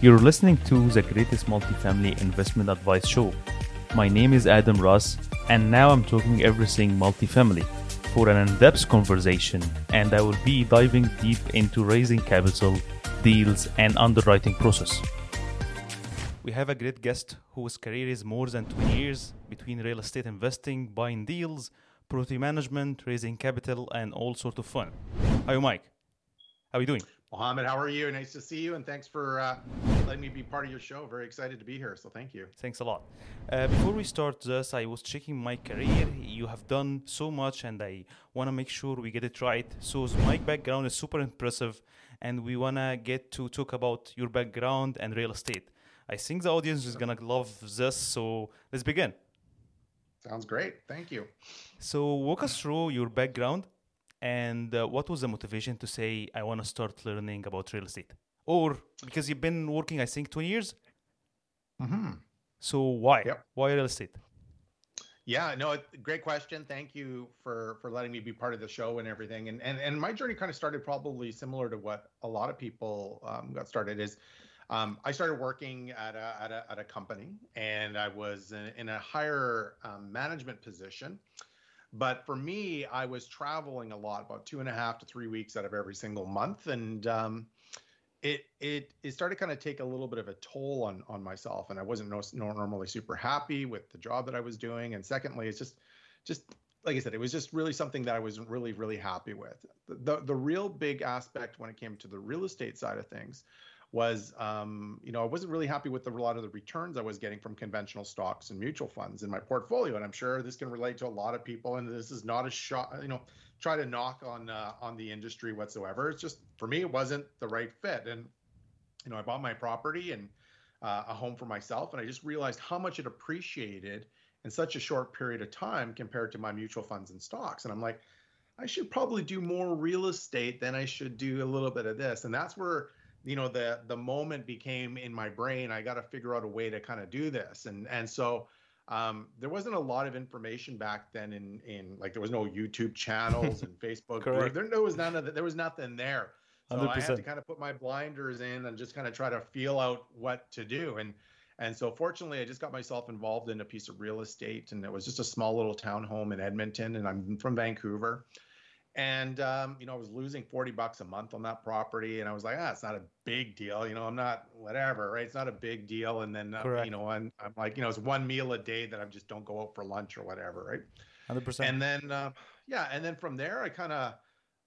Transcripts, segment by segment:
You're listening to the greatest multifamily investment advice show. My name is Adam Ras, and now I'm talking everything multifamily for an in depth conversation, and I will be diving deep into raising capital, deals, and underwriting process. We have a great guest whose career is more than 20 years between real estate investing, buying deals, property management, raising capital, and all sort of fun. Hi, Mike. How are you doing? Mohammed, how are you? Nice to see you, and thanks for uh, letting me be part of your show. Very excited to be here, so thank you. Thanks a lot. Uh, before we start this, I was checking my career. You have done so much, and I want to make sure we get it right. So my background is super impressive, and we want to get to talk about your background and real estate. I think the audience is gonna love this. So let's begin. Sounds great. Thank you. So walk us through your background and uh, what was the motivation to say I want to start learning about real estate? Or because you've been working, I think, 20 years. Mm-hmm. So why? Yep. Why real estate? Yeah, no, great question. Thank you for for letting me be part of the show and everything. And and and my journey kind of started probably similar to what a lot of people um, got started. Is um, I started working at a, at a, at a company and I was in, in a higher um, management position. But for me, I was traveling a lot, about two and a half to three weeks out of every single month. And um, it, it, it started kind of take a little bit of a toll on, on myself. And I wasn't no, no, normally super happy with the job that I was doing. And secondly, it's just, just like I said, it was just really something that I wasn't really, really happy with. The, the, the real big aspect when it came to the real estate side of things was um, you know I wasn't really happy with the, a lot of the returns I was getting from conventional stocks and mutual funds in my portfolio, and I'm sure this can relate to a lot of people. And this is not a shot, you know, try to knock on uh, on the industry whatsoever. It's just for me, it wasn't the right fit. And you know, I bought my property and uh, a home for myself, and I just realized how much it appreciated in such a short period of time compared to my mutual funds and stocks. And I'm like, I should probably do more real estate than I should do a little bit of this. And that's where you know the the moment became in my brain i got to figure out a way to kind of do this. And and so um, there wasn't a lot of information back then in in like there was no youtube channels and facebook there, there was none of that there was nothing there. So 100%. i had to kind of put my blinders in and just kind of try to feel out what to do. And and so fortunately i just got myself involved in a piece of real estate and it was just a small little townhome in edmonton and i'm from vancouver and um, you know, I was losing 40 bucks a month on that property, and I was like, ah, it's not a big deal. You know, I'm not whatever, right? It's not a big deal. And then uh, you know, I'm, I'm like, you know, it's one meal a day that I just don't go out for lunch or whatever, right? Hundred percent. And then uh, yeah, and then from there, I kind of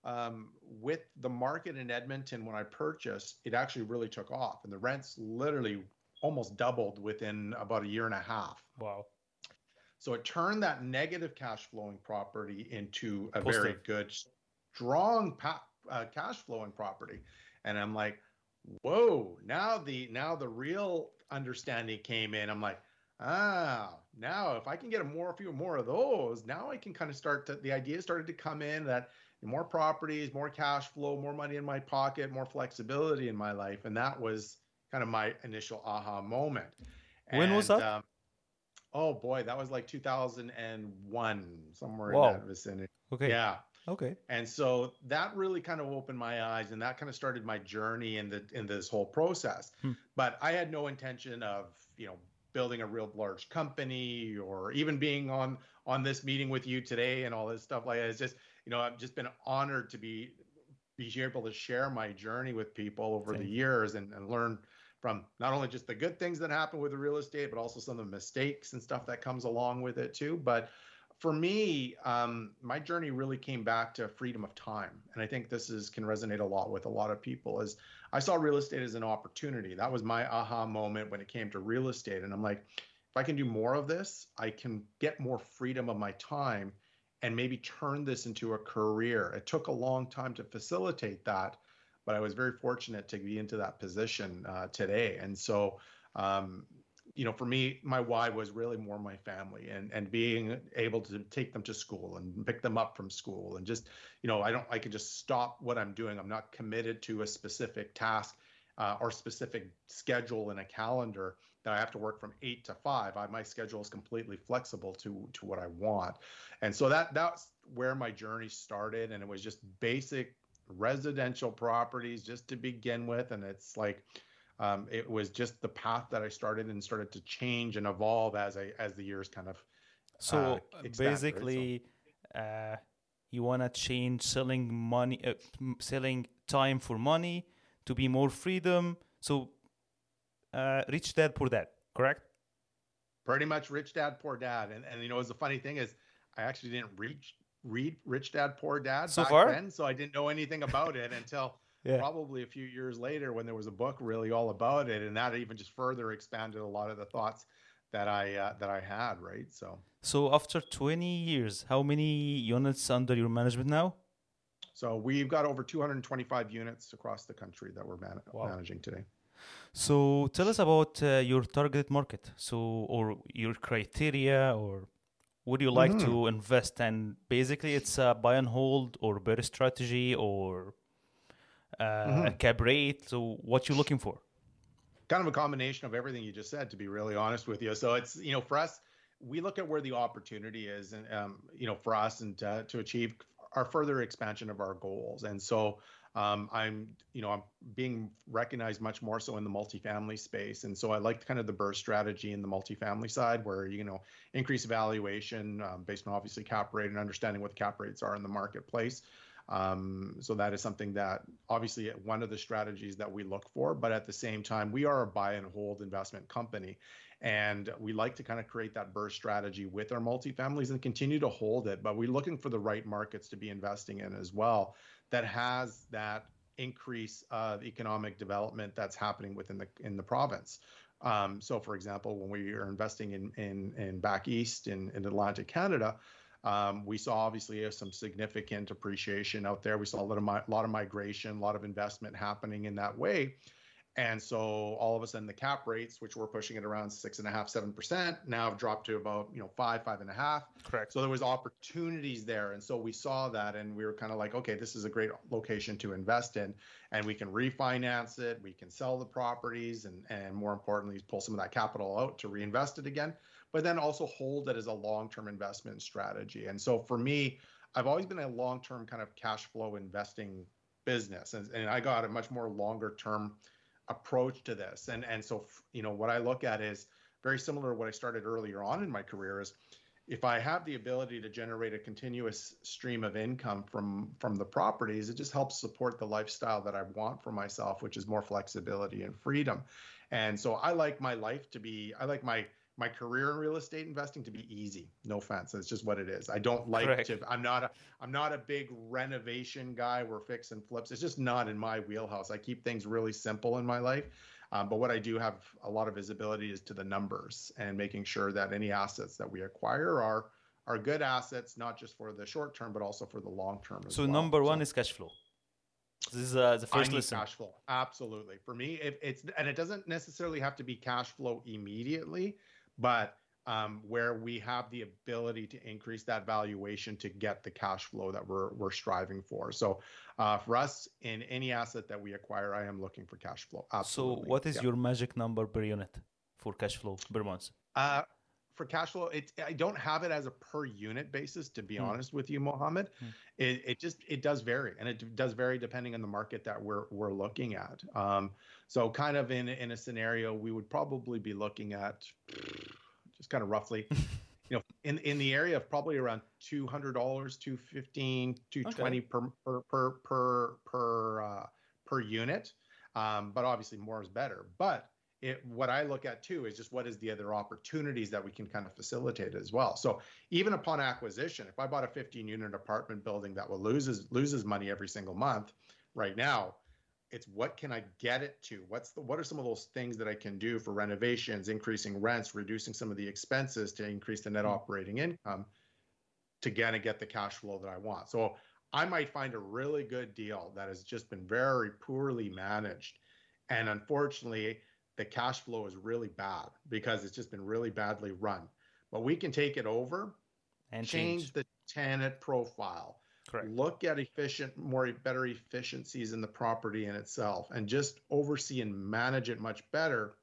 um, with the market in Edmonton when I purchased, it actually really took off, and the rents literally almost doubled within about a year and a half. Wow. So it turned that negative cash flowing property into a very good, strong pa- uh, cash flowing property. And I'm like, whoa! Now the now the real understanding came in. I'm like, ah, now if I can get a more a few more of those, now I can kind of start to the idea started to come in that more properties, more cash flow, more money in my pocket, more flexibility in my life, and that was kind of my initial aha moment. When and, was that? Um, Oh boy, that was like 2001, somewhere Whoa. in that vicinity. Okay. Yeah. Okay. And so that really kind of opened my eyes, and that kind of started my journey in the in this whole process. Hmm. But I had no intention of you know building a real large company or even being on on this meeting with you today and all this stuff like that. It's just you know I've just been honored to be be able to share my journey with people over Thank the years and, and learn from not only just the good things that happen with the real estate, but also some of the mistakes and stuff that comes along with it too. But for me, um, my journey really came back to freedom of time, and I think this is can resonate a lot with a lot of people. As I saw real estate as an opportunity. That was my aha moment when it came to real estate, and I'm like, if I can do more of this, I can get more freedom of my time, and maybe turn this into a career. It took a long time to facilitate that, but I was very fortunate to be into that position uh, today. And so, um, you know, for me, my why was really more my family and and being able to take them to school and pick them up from school and just, you know, I don't, I can just stop what I'm doing. I'm not committed to a specific task uh, or specific schedule in a calendar that I have to work from eight to five. I, my schedule is completely flexible to to what I want, and so that that's where my journey started. And it was just basic residential properties just to begin with. And it's like, um, it was just the path that I started and started to change and evolve as I as the years kind of. So uh, expanded, basically, right? so, uh, you want to change selling money, uh, selling time for money to be more freedom. So, uh, rich dad, poor dad, correct? Pretty much rich dad, poor dad. And and you know, the funny thing is, I actually didn't reach read Rich Dad Poor Dad so back far? then, so I didn't know anything about it until yeah. probably a few years later when there was a book really all about it, and that even just further expanded a lot of the thoughts that I uh, that I had. Right, so. So after 20 years, how many units under your management now? So we've got over 225 units across the country that we're man- wow. managing today. So tell us about uh, your target market. So or your criteria or would you like mm-hmm. to invest and basically it's a buy and hold or better strategy or uh, mm-hmm. a cap rate. So what you looking for? Kind of a combination of everything you just said to be really honest with you. So it's you know for us we look at where the opportunity is and um, you know for us and to, to achieve our further expansion of our goals. And so um, I'm, you know, I'm being recognized much more so in the multifamily space, and so I like kind of the burst strategy in the multifamily side, where you know increase valuation um, based on obviously cap rate and understanding what the cap rates are in the marketplace. Um, so that is something that obviously one of the strategies that we look for, but at the same time, we are a buy and hold investment company. And we like to kind of create that burst strategy with our multifamilies and continue to hold it. But we're looking for the right markets to be investing in as well that has that increase of economic development that's happening within the in the province. Um, so, for example, when we are investing in in, in back east in, in Atlantic Canada, um, we saw obviously some significant appreciation out there. We saw a lot of mi- lot of migration, a lot of investment happening in that way. And so all of a sudden the cap rates, which were pushing it around six and a half, seven percent, now have dropped to about, you know, five, five and a half. Correct. So there was opportunities there. And so we saw that and we were kind of like, okay, this is a great location to invest in. And we can refinance it, we can sell the properties and and more importantly, pull some of that capital out to reinvest it again, but then also hold it as a long-term investment strategy. And so for me, I've always been a long-term kind of cash flow investing business. And, and I got a much more longer term approach to this. And and so you know what I look at is very similar to what I started earlier on in my career is if I have the ability to generate a continuous stream of income from from the properties, it just helps support the lifestyle that I want for myself, which is more flexibility and freedom. And so I like my life to be I like my my career in real estate investing to be easy. No offense, it's just what it is. I don't like Correct. to. I'm not a. I'm not a big renovation guy. Where fix and flips. It's just not in my wheelhouse. I keep things really simple in my life. Um, but what I do have a lot of visibility is to the numbers and making sure that any assets that we acquire are are good assets, not just for the short term, but also for the long term. So well. number one so, is cash flow. This is uh, the first listen. Cash flow, absolutely. For me, if it's and it doesn't necessarily have to be cash flow immediately but um, where we have the ability to increase that valuation to get the cash flow that we're we're striving for. So uh, for us, in any asset that we acquire, I am looking for cash flow. Absolutely. So what is your magic number per unit for cash flow per month? Uh, for cash flow, it I don't have it as a per unit basis. To be mm. honest with you, Mohammed, mm. it, it just it does vary, and it does vary depending on the market that we're we're looking at. Um, so kind of in in a scenario, we would probably be looking at just kind of roughly, you know, in in the area of probably around two hundred dollars, two fifteen, two twenty okay. per per per per per uh, per unit. Um, but obviously more is better. But it, what I look at too is just what is the other opportunities that we can kind of facilitate as well. So even upon acquisition, if I bought a 15 unit apartment building that will loses loses money every single month, right now it's what can I get it to? What's the what are some of those things that I can do for renovations, increasing rents, reducing some of the expenses to increase the net mm-hmm. operating income to kind of get the cash flow that I want. So I might find a really good deal that has just been very poorly managed. And unfortunately, the cash flow is really bad because it's just been really badly run. But we can take it over and change, change the tenant profile Correct. Look at efficient, more better efficiencies in the property in itself, and just oversee and manage it much better.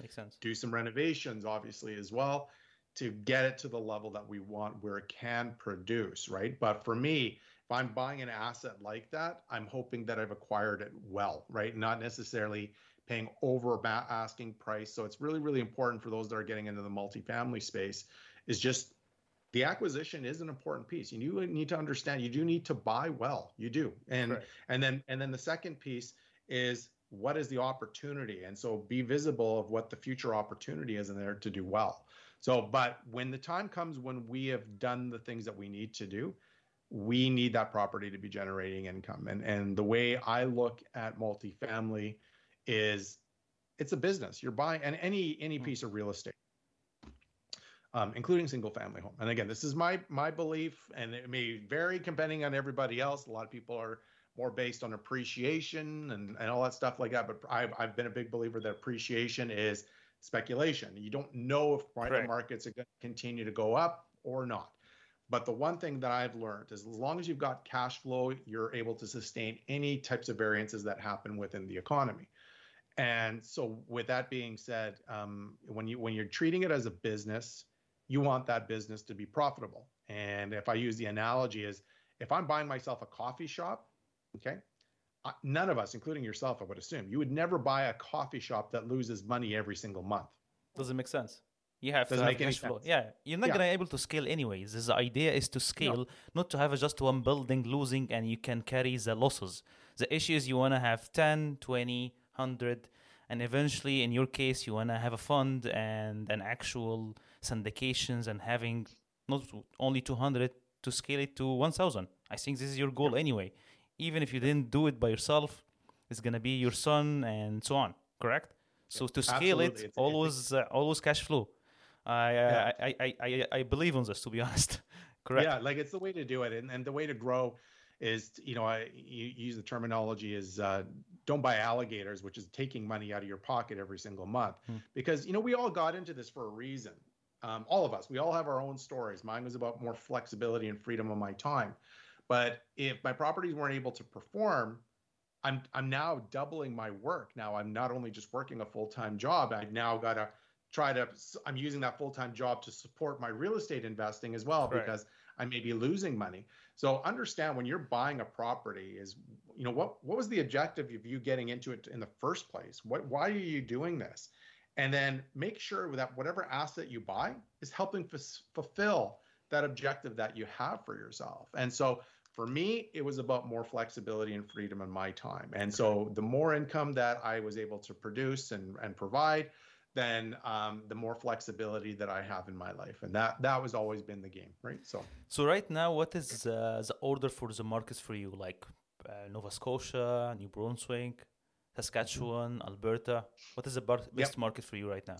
Makes sense. Do some renovations, obviously, as well, to get it to the level that we want, where it can produce, right? But for me, if I'm buying an asset like that, I'm hoping that I've acquired it well, right? Not necessarily paying over asking price. So it's really, really important for those that are getting into the multifamily space is just the acquisition is an important piece. and You need to understand you do need to buy well. You do. And right. and then and then the second piece is what is the opportunity? And so be visible of what the future opportunity is in there to do well. So, but when the time comes when we have done the things that we need to do, we need that property to be generating income. And and the way I look at multifamily is it's a business. You're buying and any any hmm. piece of real estate. Um, including single family home. And again, this is my my belief, and it may vary depending on everybody else. A lot of people are more based on appreciation and, and all that stuff like that. But I've, I've been a big believer that appreciation is speculation. You don't know if right. markets are going to continue to go up or not. But the one thing that I've learned is as long as you've got cash flow, you're able to sustain any types of variances that happen within the economy. And so, with that being said, um, when you when you're treating it as a business, you want that business to be profitable. And if I use the analogy is, if I'm buying myself a coffee shop, okay, none of us, including yourself, I would assume, you would never buy a coffee shop that loses money every single month. Doesn't make sense. You have Doesn't to have cash flow. Yeah, you're not yeah. gonna be able to scale anyways. The idea is to scale, no. not to have just one building losing and you can carry the losses. The issue is you wanna have 10, 20, 100, and eventually, in your case, you wanna have a fund and an actual syndications and having not only 200 to scale it to 1000. I think this is your goal anyway even if you didn't do it by yourself, it's gonna be your son and so on. Correct. So to scale Absolutely. it, always uh, always cash flow. I, yeah. I, I, I I believe on this to be honest. Correct. Yeah, like it's the way to do it, and, and the way to grow is you know I you use the terminology is uh, don't buy alligators, which is taking money out of your pocket every single month, hmm. because you know we all got into this for a reason. Um, all of us, we all have our own stories. Mine was about more flexibility and freedom of my time. But if my properties weren't able to perform, I'm I'm now doubling my work. Now I'm not only just working a full-time job, I've now got to try to I'm using that full-time job to support my real estate investing as well right. because I may be losing money. So understand when you're buying a property is you know what what was the objective of you getting into it in the first place? What why are you doing this? And then make sure that whatever asset you buy is helping f- fulfill that objective that you have for yourself. And so for me, it was about more flexibility and freedom in my time. And so the more income that I was able to produce and, and provide, then um, the more flexibility that I have in my life. And that that was always been the game, right? So So right now, what is uh, the order for the markets for you? Like uh, Nova Scotia, New Brunswick, Saskatchewan, Alberta. What is the bar- best yep. market for you right now?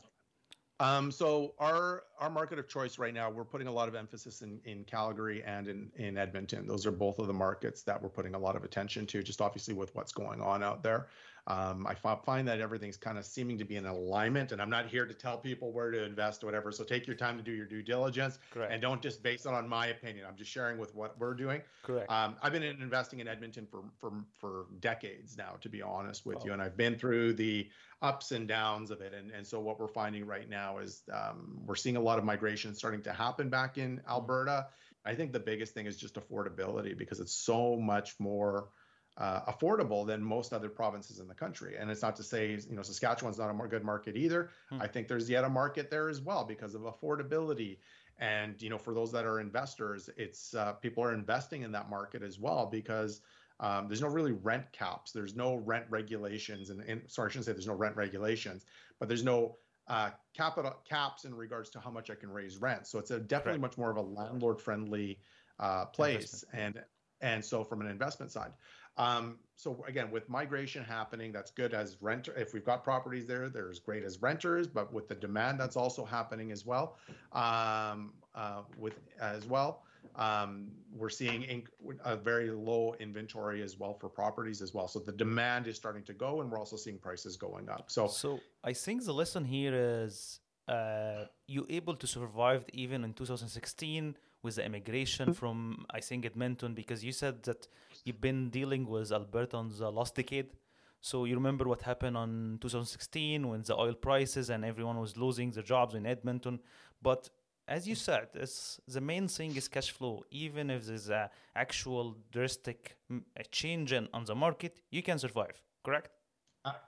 Um, so our our market of choice right now, we're putting a lot of emphasis in in Calgary and in in Edmonton. Those are both of the markets that we're putting a lot of attention to, just obviously with what's going on out there. Um, I find that everything's kind of seeming to be in alignment, and I'm not here to tell people where to invest or whatever. So take your time to do your due diligence, Correct. and don't just base it on my opinion. I'm just sharing with what we're doing. Correct. Um, I've been in investing in Edmonton for for for decades now, to be honest with oh. you, and I've been through the ups and downs of it. And and so what we're finding right now is um, we're seeing a lot of migration starting to happen back in mm-hmm. Alberta. I think the biggest thing is just affordability because it's so much more uh, affordable than most other provinces in the country. And it's not to say, you know, Saskatchewan's not a more good market either. Hmm. I think there's yet a market there as well because of affordability. And you know, for those that are investors, it's uh, people are investing in that market as well because um, there's no really rent caps. There's no rent regulations, and, and, sorry, I shouldn't say there's no rent regulations, but there's no uh, capital caps in regards to how much I can raise rent. So it's a definitely much more of a landlord friendly uh, place, and and so from an investment side. Um, so again, with migration happening, that's good as renter. If we've got properties there, they're as great as renters, but with the demand that's also happening as well, um, uh, with as well. Um, we're seeing a very low inventory as well for properties as well. So the demand is starting to go, and we're also seeing prices going up. So, so I think the lesson here is uh, you able to survive even in 2016 with the immigration mm-hmm. from I think Edmonton because you said that you've been dealing with Alberta on the last decade. So you remember what happened on 2016 when the oil prices and everyone was losing their jobs in Edmonton. But as you said, it's, the main thing is cash flow. Even if there's a actual drastic mm, change in, on the market, you can survive. Correct?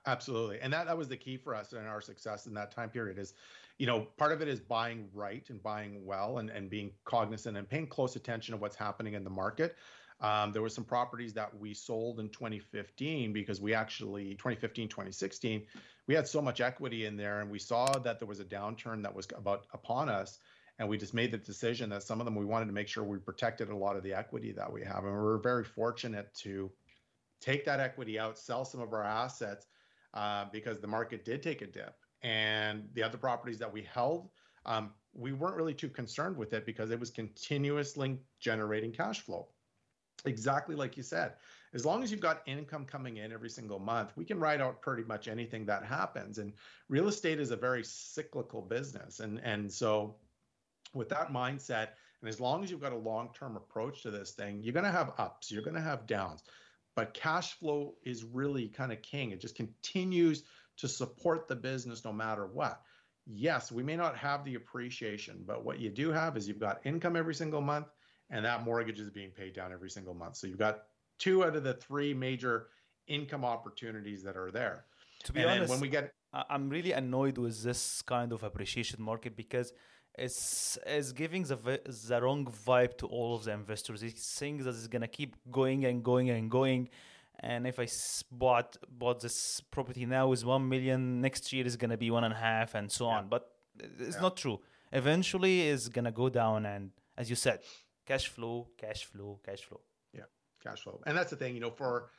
Absolutely. And that, that was the key for us and our success in that time period is, you know, part of it is buying right and buying well and, and being cognizant and paying close attention to what's happening in the market. Um, there were some properties that we sold in 2015 because we actually 2015 2016 we had so much equity in there and we saw that there was a downturn that was about upon us and we just made the decision that some of them we wanted to make sure we protected a lot of the equity that we have and we are very fortunate to take that equity out, sell some of our assets uh, because the market did take a dip. And the other properties that we held, um, we weren't really too concerned with it because it was continuously generating cash flow. Exactly like you said. As long as you've got income coming in every single month, we can ride out pretty much anything that happens. And real estate is a very cyclical business. And, and so, with that mindset, and as long as you've got a long term approach to this thing, you're going to have ups, you're going to have downs but cash flow is really kind of king. It just continues to support the business no matter what. Yes, we may not have the appreciation, but what you do have is you've got income every single month, and that mortgage is being paid down every single month. So you've got two out of the three major income opportunities that are there. To be and honest, when we get, I'm really annoyed with this kind of appreciation market because it's it's giving the the wrong vibe to all of the investors. It thinks that it's gonna keep going and going and going. And if I bought bought this property now is one million, next year is gonna be one and a half, and so yeah. on. But it's yeah. not true. Eventually, it's gonna go down, and as you said, cash flow, cash flow, cash flow. Yeah, cash flow, and that's the thing. You know, for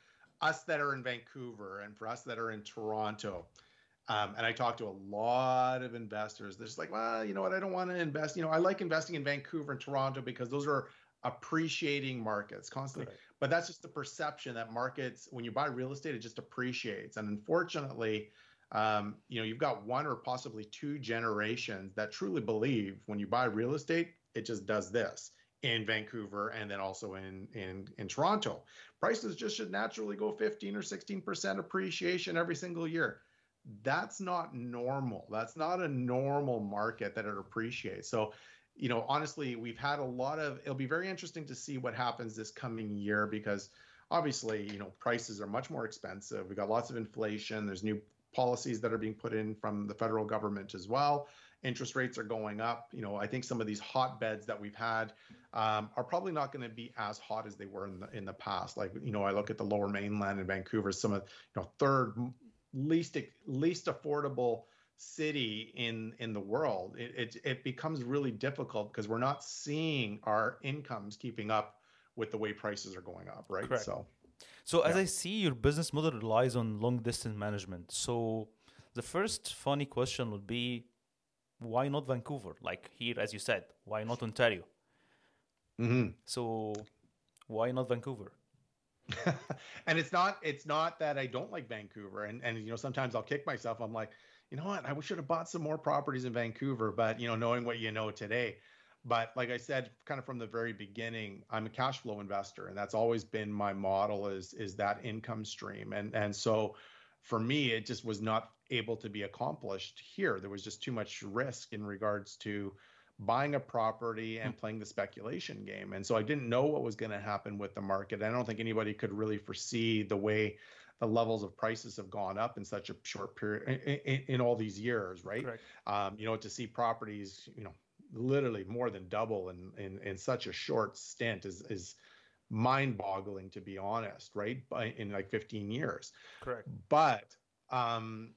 us that are in Vancouver and for us that are in Toronto, um, and I talk to a lot of investors. They're just like, well, you know what? I don't want to invest. You know, I like investing in Vancouver and Toronto because those are appreciating markets constantly. But that's just the perception that markets, when you buy real estate, it just appreciates. And unfortunately, um, you know, you've got one or possibly two generations that truly believe when you buy real estate, it just does this in Vancouver and then also in in in Toronto. Prices just should naturally go 15 or 16% appreciation every single year that's not normal. That's not a normal market that it appreciates. So, you know, honestly, we've had a lot of, it'll be very interesting to see what happens this coming year because obviously, you know, prices are much more expensive. We've got lots of inflation. There's new policies that are being put in from the federal government as well. Interest rates are going up. You know, I think some of these hotbeds that we've had um, are probably not going to be as hot as they were in the in the past. Like, you know, I look at the Lower Mainland in Vancouver, some of you know third least least affordable city in in the world it, it, it becomes really difficult because we're not seeing our incomes keeping up with the way prices are going up right Correct. so so yeah. as i see your business model relies on long distance management so the first funny question would be why not vancouver like here as you said why not ontario mm-hmm. so why not vancouver and it's not it's not that I don't like Vancouver and and you know sometimes I'll kick myself I'm like you know what I should have bought some more properties in Vancouver but you know knowing what you know today but like I said kind of from the very beginning I'm a cash flow investor and that's always been my model is is that income stream and and so for me it just was not able to be accomplished here there was just too much risk in regards to buying a property and hmm. playing the speculation game. And so I didn't know what was going to happen with the market. I don't think anybody could really foresee the way the levels of prices have gone up in such a short period in, in, in all these years, right? Um, you know, to see properties, you know, literally more than double in, in, in such a short stint is, is mind boggling to be honest, right? By, in like 15 years. Correct. But, um,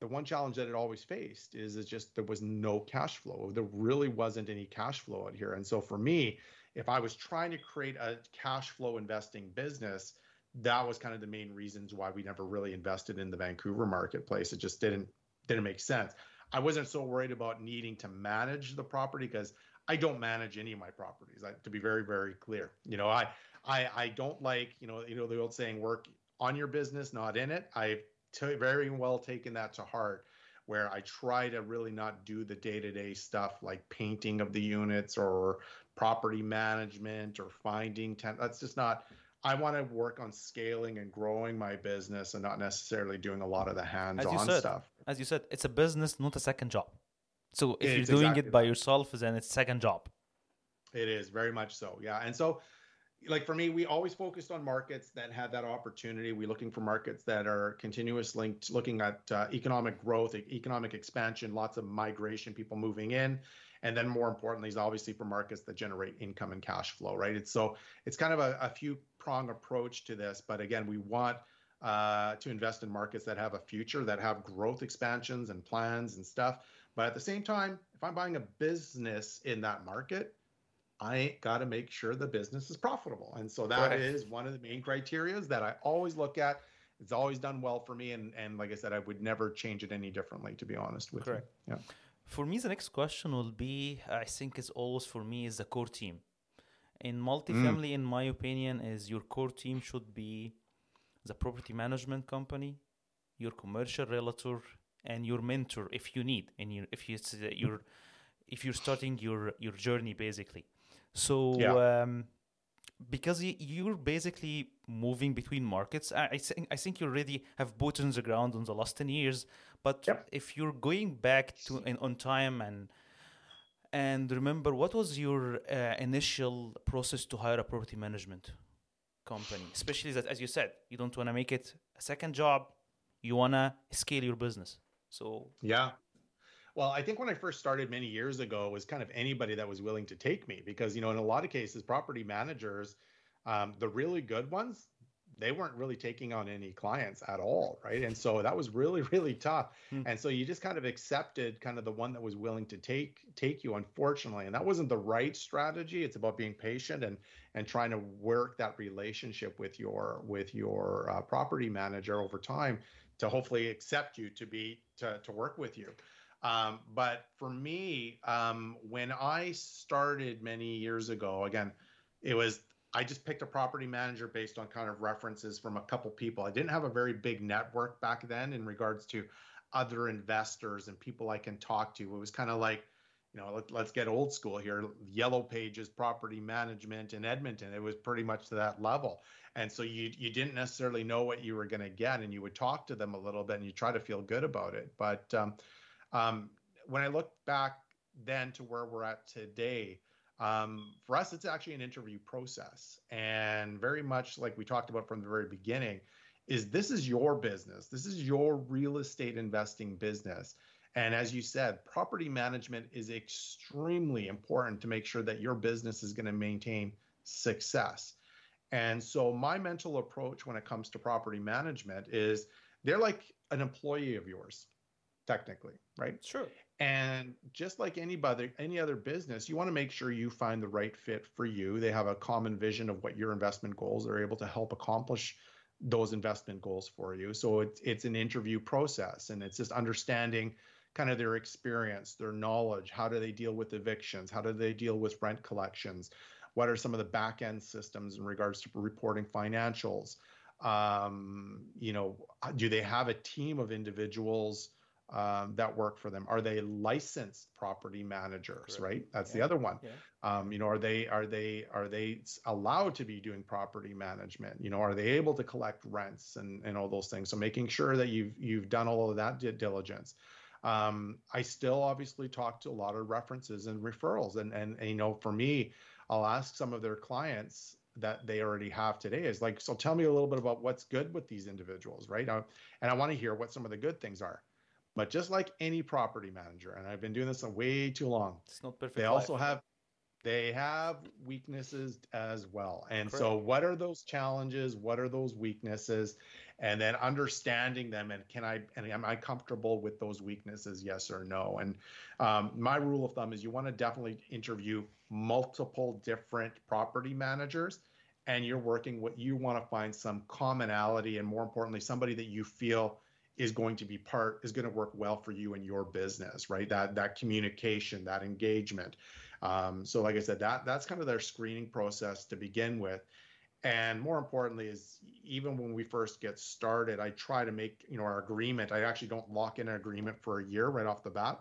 the one challenge that it always faced is it's just there was no cash flow. There really wasn't any cash flow out here. And so for me, if I was trying to create a cash flow investing business, that was kind of the main reasons why we never really invested in the Vancouver marketplace. It just didn't didn't make sense. I wasn't so worried about needing to manage the property because I don't manage any of my properties. I, to be very very clear, you know, I I I don't like you know you know the old saying work on your business, not in it. I t- very well taken that to heart where I try to really not do the day to day stuff like painting of the units or property management or finding ten. That's just not. I want to work on scaling and growing my business and not necessarily doing a lot of the hands on stuff. As you said, it's a business, not a second job. So if it's you're doing exactly it by that. yourself, then it's second job. It is very much so. Yeah. And so like for me, we always focused on markets that had that opportunity. We're looking for markets that are continuous linked, looking at uh, economic growth, economic expansion, lots of migration, people moving in, and then more importantly is obviously for markets that generate income and cash flow, right? It's so it's kind of a, a few prong approach to this, but again, we want uh, to invest in markets that have a future, that have growth expansions and plans and stuff. But at the same time, if I'm buying a business in that market, I got to make sure the business is profitable. And so that is one of the main criterias that I always look at. It's always done well for me. And, and like I said, I would never change it any differently, to be honest with Correct. you. Yeah. For me, the next question will be I think it's always for me is the core team. In multifamily, mm. in my opinion, is your core team should be the property management company, your commercial realtor, and your mentor if you need, and you, if you, you're if you're starting your your journey basically. So yeah. um, because you're basically moving between markets, I, think I think you already have boots on the ground on the last ten years. But yep. if you're going back to in, on time and and remember, what was your uh, initial process to hire a property management company? Especially that, as you said, you don't want to make it a second job. You want to scale your business. So yeah, well, I think when I first started many years ago, it was kind of anybody that was willing to take me because, you know, in a lot of cases, property managers, um, the really good ones, they weren't really taking on any clients at all, right? And so that was really, really tough. Hmm. And so you just kind of accepted kind of the one that was willing to take take you, unfortunately. And that wasn't the right strategy. It's about being patient and and trying to work that relationship with your with your uh, property manager over time to hopefully accept you to be to to work with you. Um, but for me, um, when I started many years ago, again, it was I just picked a property manager based on kind of references from a couple people. I didn't have a very big network back then in regards to other investors and people I can talk to. It was kind of like, you know, let, let's get old school here. Yellow Pages property management in Edmonton. It was pretty much to that level. And so you you didn't necessarily know what you were going to get, and you would talk to them a little bit, and you try to feel good about it. But um, um, when I look back then to where we're at today, um, for us, it's actually an interview process. And very much like we talked about from the very beginning, is this is your business. This is your real estate investing business. And as you said, property management is extremely important to make sure that your business is going to maintain success. And so, my mental approach when it comes to property management is they're like an employee of yours technically, right? Sure. And just like anybody, any other business, you want to make sure you find the right fit for you. They have a common vision of what your investment goals are able to help accomplish those investment goals for you. So it's it's an interview process, and it's just understanding kind of their experience, their knowledge. How do they deal with evictions? How do they deal with rent collections? What are some of the back end systems in regards to reporting financials? Um, you know, do they have a team of individuals? Um, that work for them? Are they licensed property managers? Correct. Right, that's yeah. the other one. Yeah. Um, you know, are they are they are they allowed to be doing property management? You know, are they able to collect rents and and all those things? So making sure that you've you've done all of that diligence. Um, I still obviously talk to a lot of references and referrals, and, and and you know, for me, I'll ask some of their clients that they already have today is like, so tell me a little bit about what's good with these individuals, right? Uh, and I want to hear what some of the good things are. But just like any property manager, and I've been doing this a way too long, it's not perfect. They life. also have they have weaknesses as well. And Correct. so what are those challenges? What are those weaknesses? And then understanding them and can I and am I comfortable with those weaknesses? Yes or no? And um, my rule of thumb is you want to definitely interview multiple different property managers and you're working what you want to find some commonality and more importantly somebody that you feel is going to be part is going to work well for you and your business right? That that communication that engagement. Um, so like i said that that's kind of their screening process to begin with. And more importantly is even when we first get started i try to make you know our agreement i actually don't lock in an agreement for a year right off the bat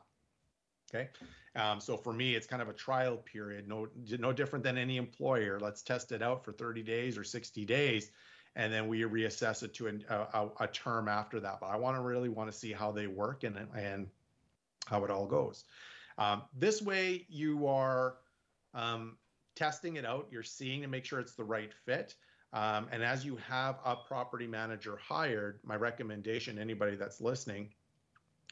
okay? Um, so for me it's kind of a trial period no no different than any employer. Let's test it out for 30 days or 60 days and then we reassess it to an, a, a, term after that. But I want to really want to see how they work and and how it all goes. Um, this way, you are um, testing it out. You're seeing to make sure it's the right fit. Um, and as you have a property manager hired, my recommendation, anybody that's listening,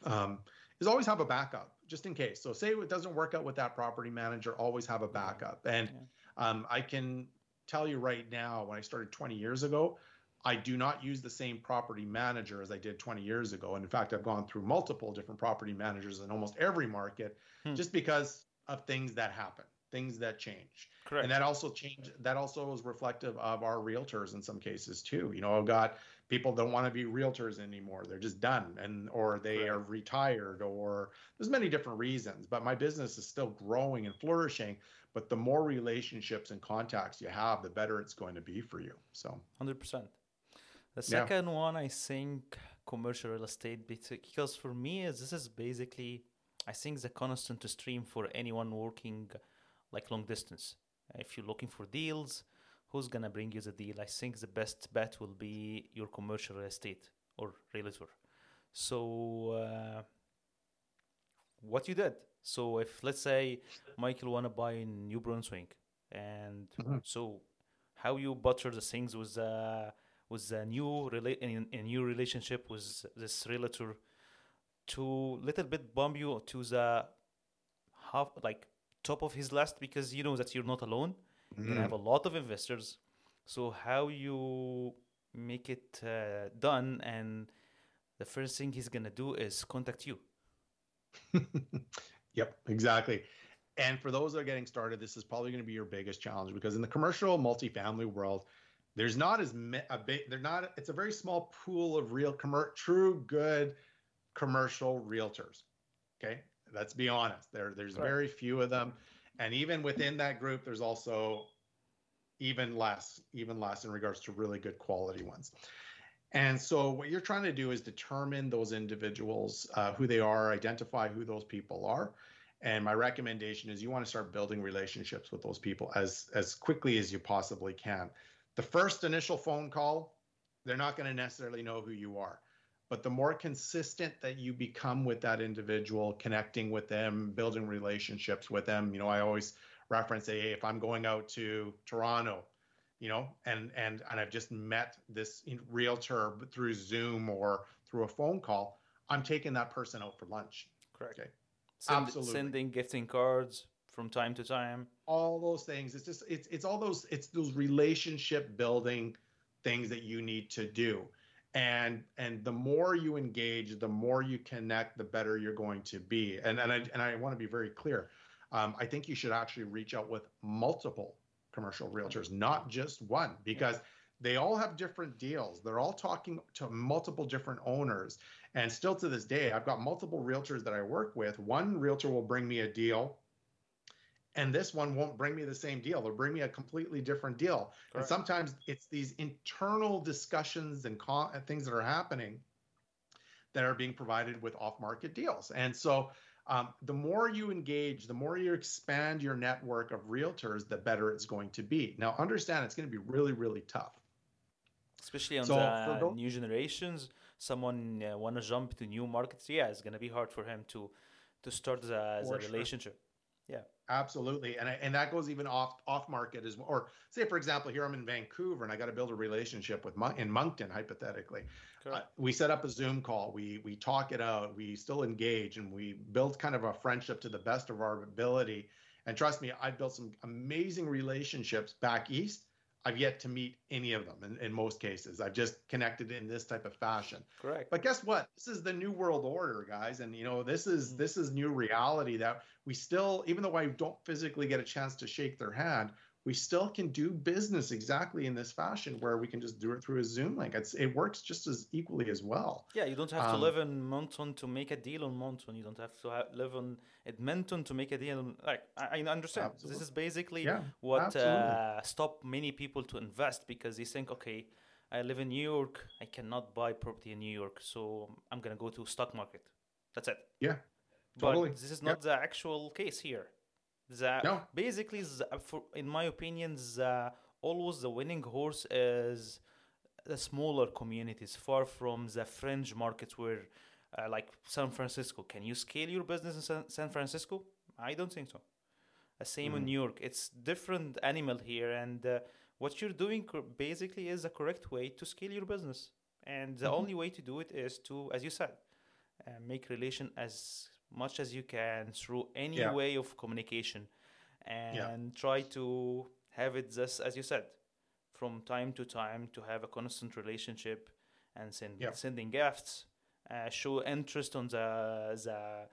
um, is always have a backup just in case. So say it doesn't work out with that property manager, always have a backup. And yeah. um, I can tell you right now, when I started 20 years ago, I do not use the same property manager as I did 20 years ago. And in fact, I've gone through multiple different property managers in almost every market hmm. just because of things that happen, things that change. Correct. And that also change that also is reflective of our realtors in some cases too. You know, I've got people don't want to be realtors anymore. They're just done and or they Correct. are retired or there's many different reasons, but my business is still growing and flourishing, but the more relationships and contacts you have, the better it's going to be for you. So 100%. The second yeah. one I think commercial real estate because for me this is basically I think the constant stream for anyone working like long distance if you're looking for deals, who's gonna bring you the deal? I think the best bet will be your commercial real estate or realtor. So uh, what you did. So if let's say Michael wanna buy in New Brunswick, and mm-hmm. so how you butter the things with uh, with a new rela- in, a new relationship with this realtor to little bit bump you to the half like top of his list because you know that you're not alone. Mm. You have a lot of investors. So how you make it uh, done, and the first thing he's gonna do is contact you. yep, exactly. And for those that are getting started, this is probably going to be your biggest challenge because in the commercial multifamily world, there's not as a big. They're not. It's a very small pool of real, commer- true, good commercial realtors. Okay, Let's be honest. There, there's right. very few of them, and even within that group, there's also even less, even less in regards to really good quality ones. And so, what you're trying to do is determine those individuals, uh, who they are, identify who those people are. And my recommendation is you want to start building relationships with those people as as quickly as you possibly can. The first initial phone call, they're not going to necessarily know who you are but the more consistent that you become with that individual connecting with them building relationships with them you know i always reference hey if i'm going out to toronto you know and and and i've just met this realtor through zoom or through a phone call i'm taking that person out for lunch. Correct. Okay? Send, absolutely. sending gifting cards from time to time. All those things. It's just it's it's all those it's those relationship building things that you need to do and and the more you engage the more you connect the better you're going to be. And and i, and I want to be very clear um, i think you should actually reach out with multiple commercial realtors not just one because they all have different deals. They're all talking to multiple different owners. And still to this day i've got multiple realtors that i work with. One realtor will bring me a deal and this one won't bring me the same deal they'll bring me a completely different deal. Correct. and sometimes it's these internal discussions and, co- and things that are happening that are being provided with off-market deals. And so um, the more you engage the more you expand your network of realtors the better it's going to be. Now understand it's going to be really really tough. Especially on so the those, new generations someone uh, want to jump to new markets yeah it's going to be hard for him to to start the, the relationship. Yeah absolutely. And and that goes even off off market as well or say for example here i'm in vancouver and i got to build a relationship with Mon- in moncton hypothetically. Uh, we set up a zoom call. We we talk it out. We still engage and we build kind of a friendship to the best of our ability. And trust me i've built some amazing relationships back east I've yet to meet any of them in, in most cases. I've just connected in this type of fashion. Correct. But guess what? This is the new world order, guys. And you know, this is mm-hmm. this is new reality that we still, even though I don't physically get a chance to shake their hand, we still can do business exactly in this fashion where we can just do it through a Zoom link. It's, it works just as equally as well. Yeah, you don't have um, to live in Moncton to make a deal on Moncton. You don't have to have, live in Edmonton to make a deal. On, Like I, I understand. Absolutely. This is basically yeah, what uh, stop many people to invest because they think, okay, I live in New York. I cannot buy property in New York, so I'm gonna go to stock market. That's it. Yeah, totally. But this is not the actual case here. The, no. Basically, the, for, in my opinion, the, always the winning horse is the smaller communities, far from the fringe markets where, uh, like San Francisco. Can you scale your business in San, San Francisco? I don't think so. The same mm. in New York. It's different animal here, and uh, what you're doing basically is the correct way to scale your business. And the mm-hmm. only way to do it is to, as you said, uh, make relation as much as you can through any yeah. way of communication, and yeah. try to have it just as you said, from time to time to have a constant relationship and send, yeah. sending gifts, uh, show interest on the the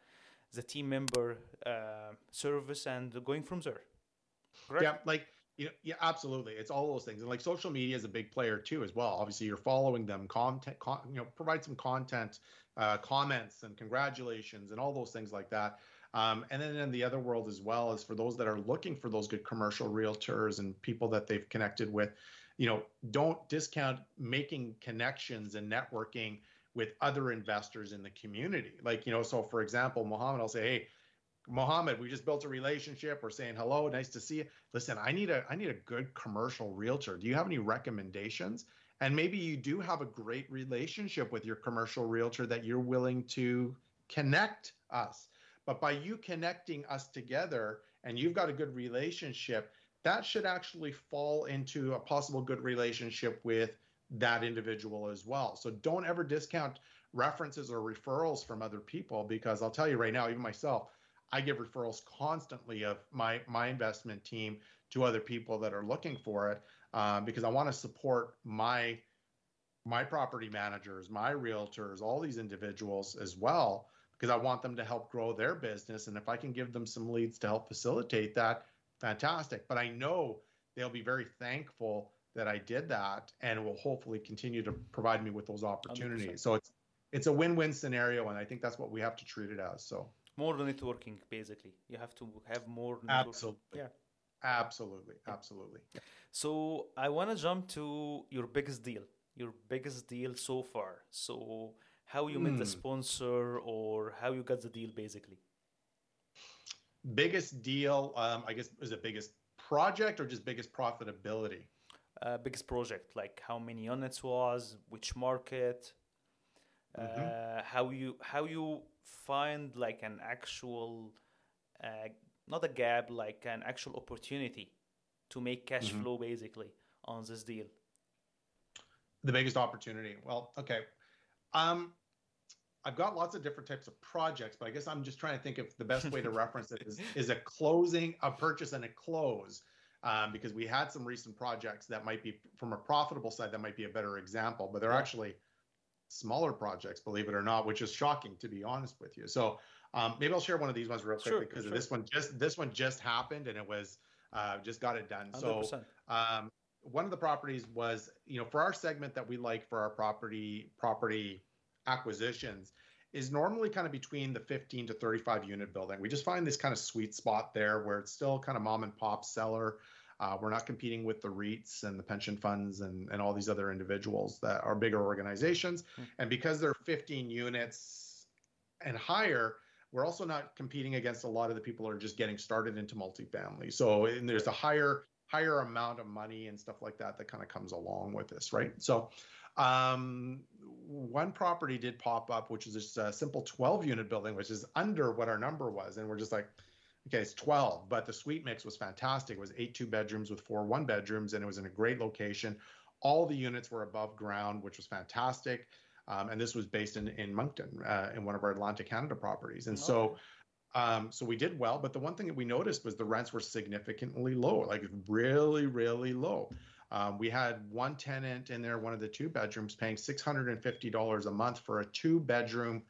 the team member uh, service and going from there. Correct? Yeah, like you know, yeah, absolutely. It's all those things, and like social media is a big player too, as well. Obviously, you're following them, content, con- you know, provide some content, uh, comments, and congratulations, and all those things like that. Um, and then in the other world as well is for those that are looking for those good commercial realtors and people that they've connected with, you know, don't discount making connections and networking with other investors in the community. Like, you know, so for example, Mohammed, I'll say, hey, Mohammed, we just built a relationship. We're saying hello, nice to see you. Listen, I need a I need a good commercial realtor. Do you have any recommendations? And maybe you do have a great relationship with your commercial realtor that you're willing to connect us. But by you connecting us together and you've got a good relationship, that should actually fall into a possible good relationship with that individual as well. So don't ever discount references or referrals from other people because I'll tell you right now, even myself, I give referrals constantly of my my investment team to other people that are looking for it um, because I want to support my my property managers, my realtors, all these individuals as well because I want them to help grow their business and if I can give them some leads to help facilitate that, fantastic. But I know they'll be very thankful that I did that and will hopefully continue to provide me with those opportunities. 100%. So it's it's a win-win scenario and I think that's what we have to treat it as. So more networking basically. You have to have more networking. Absolutely. Yeah. Absolutely. Absolutely. So I want to jump to your biggest deal. Your biggest deal so far. So how you mm. met the hmm. sponsor or how you got the deal basically biggest deal um, i guess is the biggest project or just biggest profitability uh, biggest project like how many units was which market mm-hmm. uh, how you how you find like an actual uh, not a gap like an actual opportunity to make cash mm-hmm. flow basically on this deal the biggest opportunity well okay um I've got lots of different types of projects, but I guess I'm just trying to think if the best way to reference it is, is a closing, a purchase, and a close. Um, because we had some recent projects that might be from a profitable side that might be a better example, but they're actually smaller projects, believe it or not, which is shocking to be honest with you. So um, maybe I'll share one of these ones real quick sure, because sure. this one just this one just happened and it was uh, just got it done. 100%. So um, one of the properties was you know for our segment that we like for our property property acquisitions is normally kind of between the 15 to 35 unit building. We just find this kind of sweet spot there where it's still kind of mom and pop seller. Uh, we're not competing with the REITs and the pension funds and, and all these other individuals that are bigger organizations. Mm-hmm. And because they're 15 units and higher, we're also not competing against a lot of the people who are just getting started into multifamily. So there's a higher higher amount of money and stuff like that that kind of comes along with this, right? So um, one property did pop up, which is just a simple 12 unit building, which is under what our number was. And we're just like, okay, it's 12, but the suite mix was fantastic. It was eight two bedrooms with four one bedrooms, and it was in a great location. All the units were above ground, which was fantastic. Um, and this was based in, in Moncton, uh, in one of our Atlantic Canada properties. And okay. so, um, so we did well. But the one thing that we noticed was the rents were significantly low, like really, really low. Um, we had one tenant in there, one of the two bedrooms, paying $650 a month for a two bedroom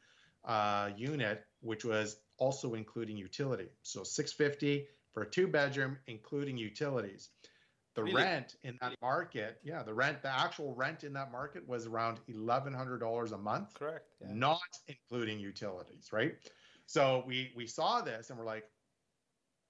uh, unit, which was also including utility. So 650 for a two bedroom, including utilities. The really? rent in that market, yeah, the rent, the actual rent in that market was around $1,100 a month. Correct. Yeah. Not including utilities, right? So we we saw this and we're like,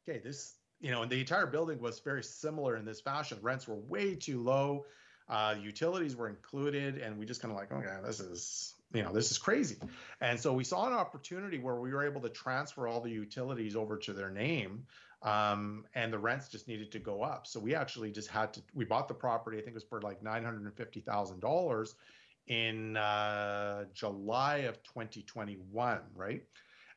okay, this you know, and the entire building was very similar in this fashion. Rents were way too low. Uh, utilities were included, and we just kind of like, okay, this is you know this is crazy. And so we saw an opportunity where we were able to transfer all the utilities over to their name, um, and the rents just needed to go up. So we actually just had to. We bought the property. I think it was for like nine hundred and fifty thousand dollars in uh, July of 2021, right?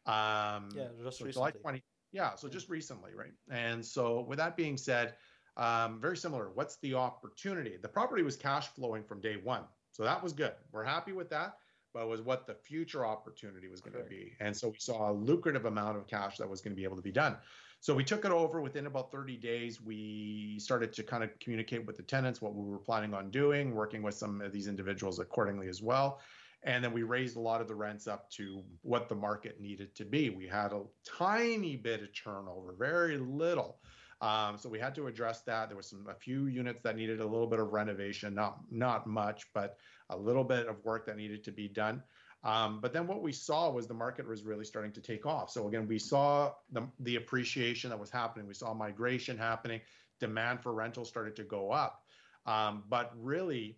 Um, yeah, just so recently. July 20, Yeah, so just recently, right? And so with that being said, um, very similar. What's the opportunity? The property was cash flowing from day one, so that was good. We're happy with that. But was what the future opportunity was going to be, and so we saw a lucrative amount of cash that was going to be able to be done. So we took it over within about 30 days. We started to kind of communicate with the tenants what we were planning on doing, working with some of these individuals accordingly as well. And then we raised a lot of the rents up to what the market needed to be. We had a tiny bit of turnover, very little. Um, so we had to address that. There was some a few units that needed a little bit of renovation, not not much, but a little bit of work that needed to be done. Um, but then what we saw was the market was really starting to take off. So again, we saw the, the appreciation that was happening. We saw migration happening. Demand for rental started to go up. Um, but really,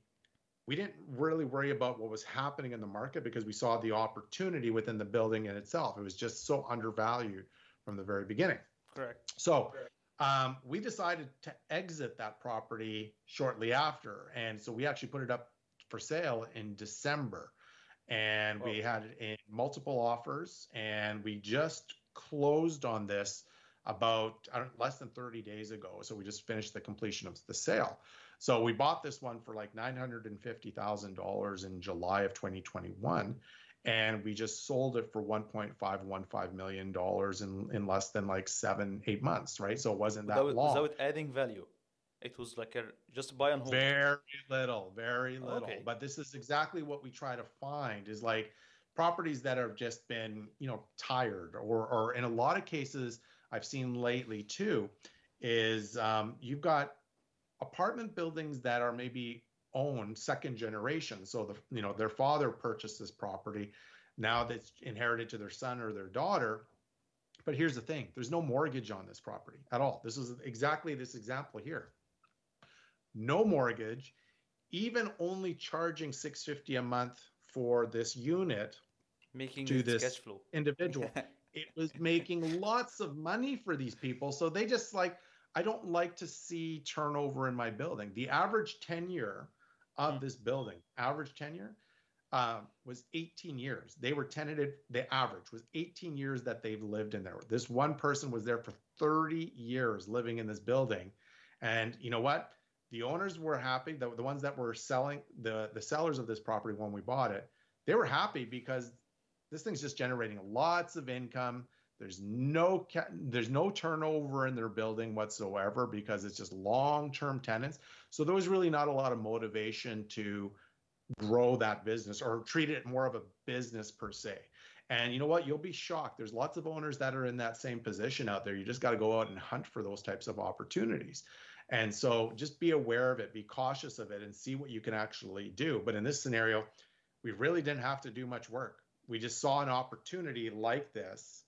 we didn't really worry about what was happening in the market because we saw the opportunity within the building in itself. It was just so undervalued from the very beginning. Correct. So um, we decided to exit that property shortly after. And so we actually put it up for sale in December and we had it in multiple offers and we just closed on this about less than 30 days ago. So we just finished the completion of the sale. So we bought this one for like $950000 in july of 2021 and we just sold it for 1.515 million dollars in, in less than like seven eight months right? So it wasn't that without, long. without adding value it was like a just buy and hold. Very little, very little. Okay. But this is exactly what we try to find is like properties that have just been, you know, tired or or in a lot of cases I've seen lately too, is um, you've got apartment buildings that are maybe owned second generation. So the you know their father purchased this property, now that's inherited to their son or their daughter. But here's the thing: there's no mortgage on this property at all. This is exactly this example here no mortgage, even only charging 650 a month for this unit making to this individual. it was making lots of money for these people. So they just like, I don't like to see turnover in my building. The average tenure of mm. this building, average tenure, uh, was 18 years. They were tenanted, the average was 18 years that they've lived in there. This one person was there for 30 years living in this building. And you know what? The owners were happy. The, the ones that were selling the the sellers of this property when we bought it, they were happy because this thing's just generating lots of income. There's no there's no turnover in their building whatsoever because it's just long-term tenants. So there was really not a lot of motivation to grow that business or treat it more of a business per se. And you know what? You'll be shocked. There's lots of owners that are in that same position out there. You just got to go out and hunt for those types of opportunities. And so just be aware of it, be cautious of it, and see what you can actually do. But in this scenario, we really didn't have to do much work. We just saw an opportunity like this.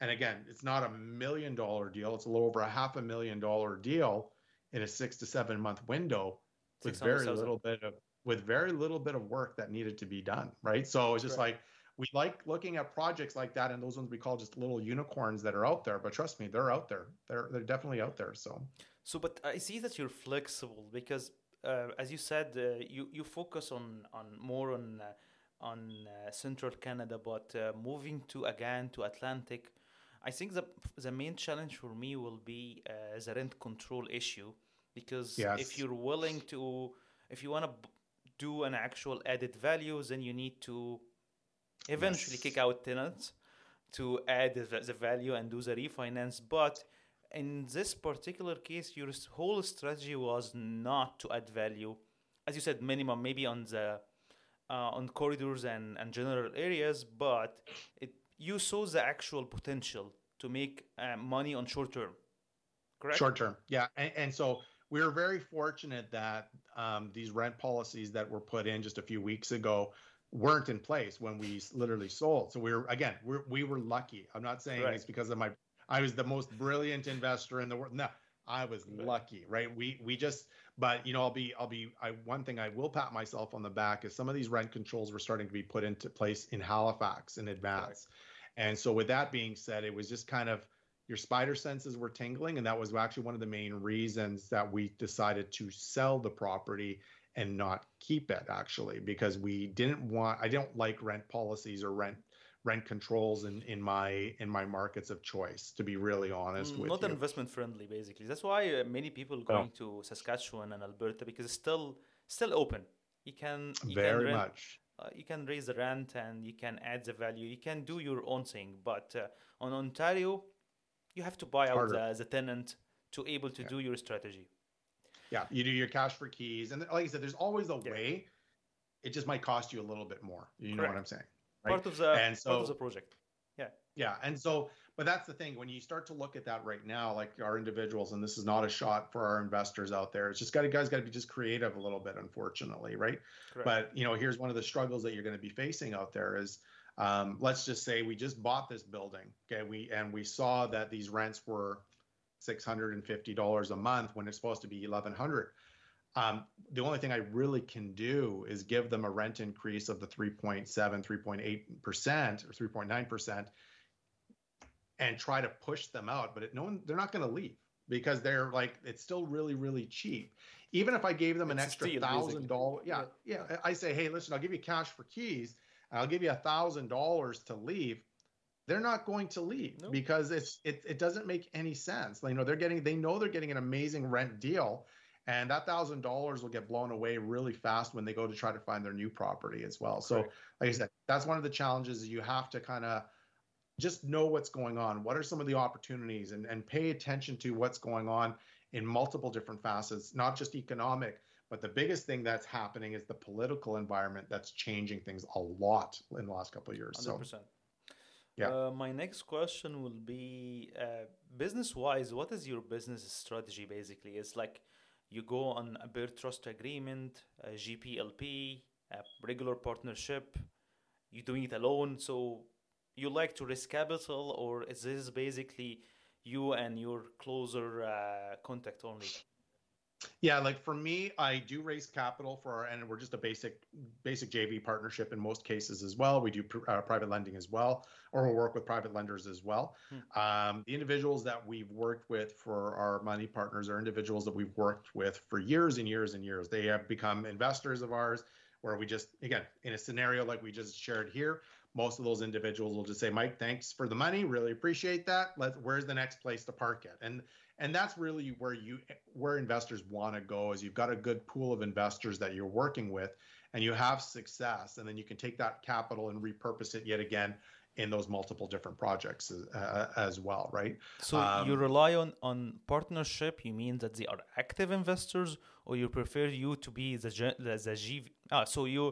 And again, it's not a million dollar deal, it's a little over a half a million dollar deal in a six to seven month window with very little bit of with very little bit of work that needed to be done right so it's just right. like we like looking at projects like that and those ones we call just little unicorns that are out there but trust me they're out there they're they're definitely out there so so, but I see that you're flexible because, uh, as you said, uh, you you focus on on more on uh, on uh, central Canada, but uh, moving to again to Atlantic, I think the the main challenge for me will be uh, the rent control issue because yes. if you're willing to, if you want to b- do an actual added value, then you need to eventually yes. kick out tenants to add the, the value and do the refinance, but in this particular case, your whole strategy was not to add value, as you said, minimum maybe on the uh, on corridors and, and general areas, but it you saw the actual potential to make uh, money on short term. Correct. Short term, yeah, and, and so we were very fortunate that um, these rent policies that were put in just a few weeks ago weren't in place when we literally sold. So we were again, we're, we were lucky. I'm not saying right. it's because of my I was the most brilliant investor in the world. No, I was lucky, right? We we just, but you know, I'll be I'll be. I one thing I will pat myself on the back is some of these rent controls were starting to be put into place in Halifax in advance, and so with that being said, it was just kind of your spider senses were tingling, and that was actually one of the main reasons that we decided to sell the property and not keep it actually because we didn't want I don't like rent policies or rent rent controls in in my in my markets of choice. To be really honest Mm, with not you. investment friendly, basically. That's why uh, many people going to Saskatchewan and Alberta because it's still still open. You can you can Very rent, much. uh, you can raise the rent and you can add the value. You can do your own thing. But uh, on Ontario, you have to buy out the, the tenant to able to Yeah. do your strategy. Yeah, you do your cash for keys, and like I said, there's always a Yeah. way. It just might cost you a little bit more. You know what I'm saying? Right? Part of the And so, part of the project. Yeah. Yeah, and so, but that's the thing when you start to look at that right now, like our individuals, and this is not a shot for our investors out there. It's just got to guys got to be just creative a little bit, unfortunately, right? Correct. But you know, here's one of the struggles that you're going to be facing out there is, um, let's just say we just bought this building, okay, we and we saw that these rents were six hundred and fifty dollars a month when it's supposed to be eleven hundred. Um, the only thing I really can do is give them a rent increase of the 3.7, 3.8% or 3.9% and try to push them out. But it, no one, they're not going to leave because they're like, it's still really, really cheap. Even if I gave them an It's extra thousand dollars, yeah, yeah. I say, hey, listen, I'll give you cash for keys. And I'll give you a thousand dollars to leave. They're not going to leave No. because it's it, it doesn't make any sense. You know, they're getting they know they're getting an amazing rent deal, and that thousand dollars will get blown away really fast when they go to try to find their new property as well. So, like I said, that's one of the challenges. You have to kind of just know what's going on. What are some of the opportunities, and and pay attention to what's going on in multiple different facets, not just economic. But the biggest thing that's happening is the political environment that's changing things a lot in the last couple of years. Hundred So, percent. Yeah. Uh, my next question will be, uh, business-wise, what is your business strategy? Basically, it's like you go on a bare trust agreement, a GPLP, a regular partnership. You're doing it alone, so you like to risk capital, or is this basically you and your closer uh, contact only? Yeah, like for me, I do raise capital for, our, and we're just a basic, basic JV partnership in most cases as well. We do pr- uh, private lending as well, or we'll work with private lenders as well. Um, the individuals that we've worked with for our money partners are individuals that we've worked with for years and years and years. They have become investors of ours, where we just, again, in a scenario like we just shared here, most of those individuals will just say, Mike, thanks for the money. Really appreciate that. Let's, where's the next place to park it? And and that's really where you where investors want to go is you've got a good pool of investors that you're working with and you have success and then you can take that capital and repurpose it yet again in those multiple different projects uh, as well right So you Um, rely on on partnership. You mean that they are active investors, or you prefer you to be the G, the, the G ah so you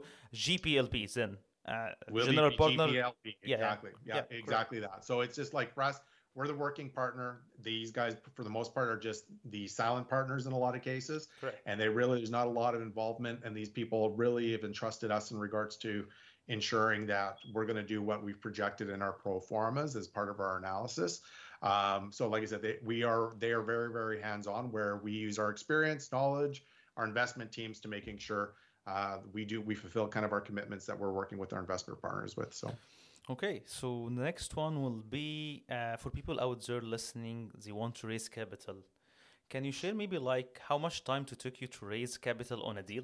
GPLPs then uh, will general be partner. GPLP. exactly yeah, Yeah, correct. exactly that so it's just like for us we're the working partner. These guys for the most part are just the silent partners in a lot of cases. Correct. and they really there's not a lot of involvement and these people really have entrusted us in regards to ensuring that we're going to do what we've projected in our pro formas as part of our analysis. Um, so like i said they, we are they are very very hands on where we use our experience knowledge our investment teams to making sure uh, we do we fulfill kind of our commitments that we're working with our investment partners with so Okay, so the next one will be uh, for people out there listening. They want to raise capital. Can you share maybe like how much time to took you to raise capital on a deal?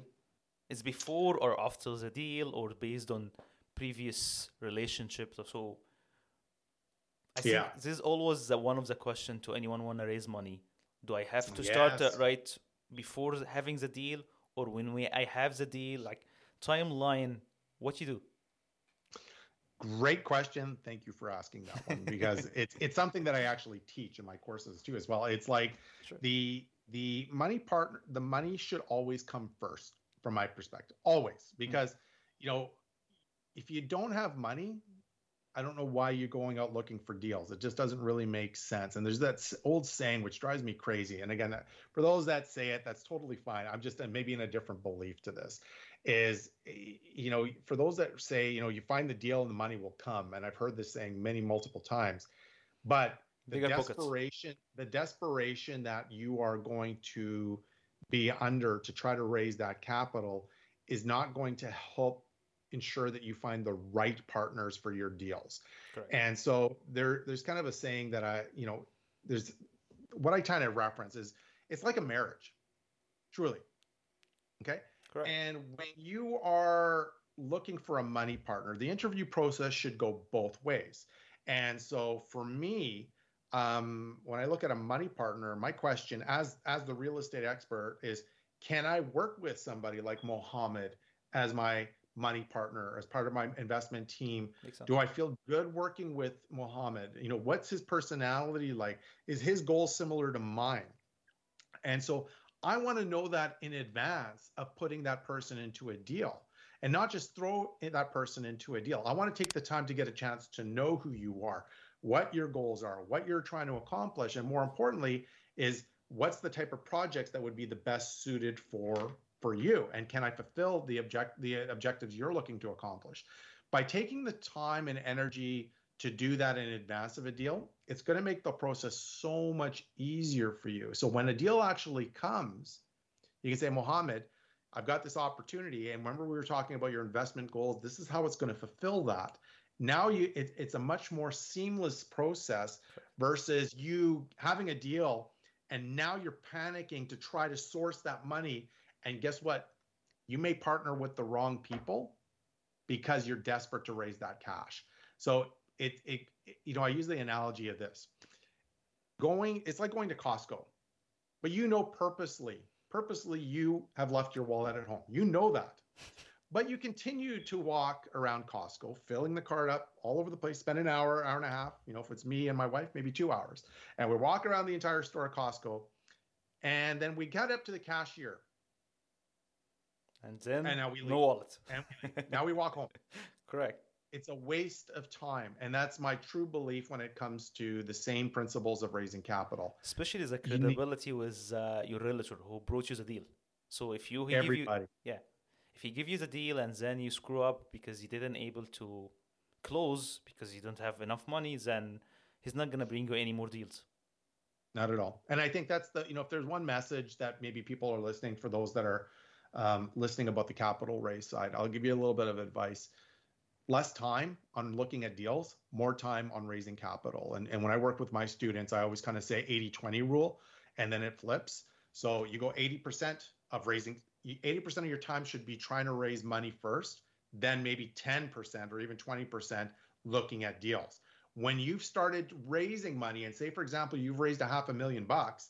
Is before or after the deal, or based on previous relationships or so? I think this is always the, one of the question to anyone want to raise money. Do I have to start uh, right before having the deal, or when we I have the deal? Like timeline, what you do? Great question. Thank you for asking that one because it's it's something that I actually teach in my courses too as well. It's like Sure. the the money partner the money should always come first from my perspective. Always. Because you know, if you don't have money, I don't know why you're going out looking for deals. It just doesn't really make sense. And there's that old saying which drives me crazy. And again, for those that say it, that's totally fine. I'm just uh, maybe in a different belief to this. Is you know, for those that say, you know, you find the deal and the money will come. And I've heard this saying many multiple times. But the BiggerPockets. desperation, the desperation that you are going to be under to try to raise that capital is not going to help ensure that you find the right partners for your deals. Correct. And so there, there's kind of a saying that I, you know, there's what I kind of reference is it's like a marriage, truly. Okay. Correct. And when you are looking for a money partner, the interview process should go both ways. And so for me, um, when I look at a money partner, my question as as the real estate expert is, can I work with somebody like Mohammed as my money partner, as part of my investment team? Do I feel good working with Mohammed? You know, what's his personality like? Is his goal similar to mine? And so I want to know that in advance of putting that person into a deal and not just throw that person into a deal. I want to take the time to get a chance to know who you are, what your goals are, what you're trying to accomplish, and more importantly, is what's the type of projects that would be the best suited for for you, and can I fulfill the object the objectives you're looking to accomplish? By taking the time and energy to do that in advance of a deal, it's going to make the process so much easier for you. So when a deal actually comes, you can say, Mohammed, I've got this opportunity. And remember, we were talking about your investment goals. This is how it's going to fulfill that now you it, it's a much more seamless process versus you having a deal and now you're panicking to try to source that money and guess what you may partner with the wrong people because you're desperate to raise that cash so it, it, it you know i use the analogy of this going it's like going to costco but you know purposely purposely you have left your wallet at home you know that but you continue to walk around Costco, filling the cart up all over the place, spend an hour, hour and a half. You know, if it's me and my wife, maybe two hours. And we walk around the entire store at Costco. And then we get up to the cashier. And then and now we leave. no wallet. and now we walk home. Correct. It's a waste of time. And that's my true belief when it comes to the same principles of raising capital. Especially the credibility need- with uh, your realtor who brought you the deal. So if you, everybody. You, yeah if he gives you the deal and then you screw up because you didn't able to close because you don't have enough money, then he's not gonna bring you any more deals. Not at all. And I think that's the you know if there's one message that maybe people are listening for those that are um, listening about the capital raise side, I'll give you a little bit of advice. Less time on looking at deals, more time on raising capital. And, and when I work with my students, I always kind of say 80 20 rule, and then it flips. So you go 80% of raising 80% of your time should be trying to raise money first, then maybe 10% or even 20% looking at deals. When you've started raising money, and say, for example, you've raised a half a million bucks,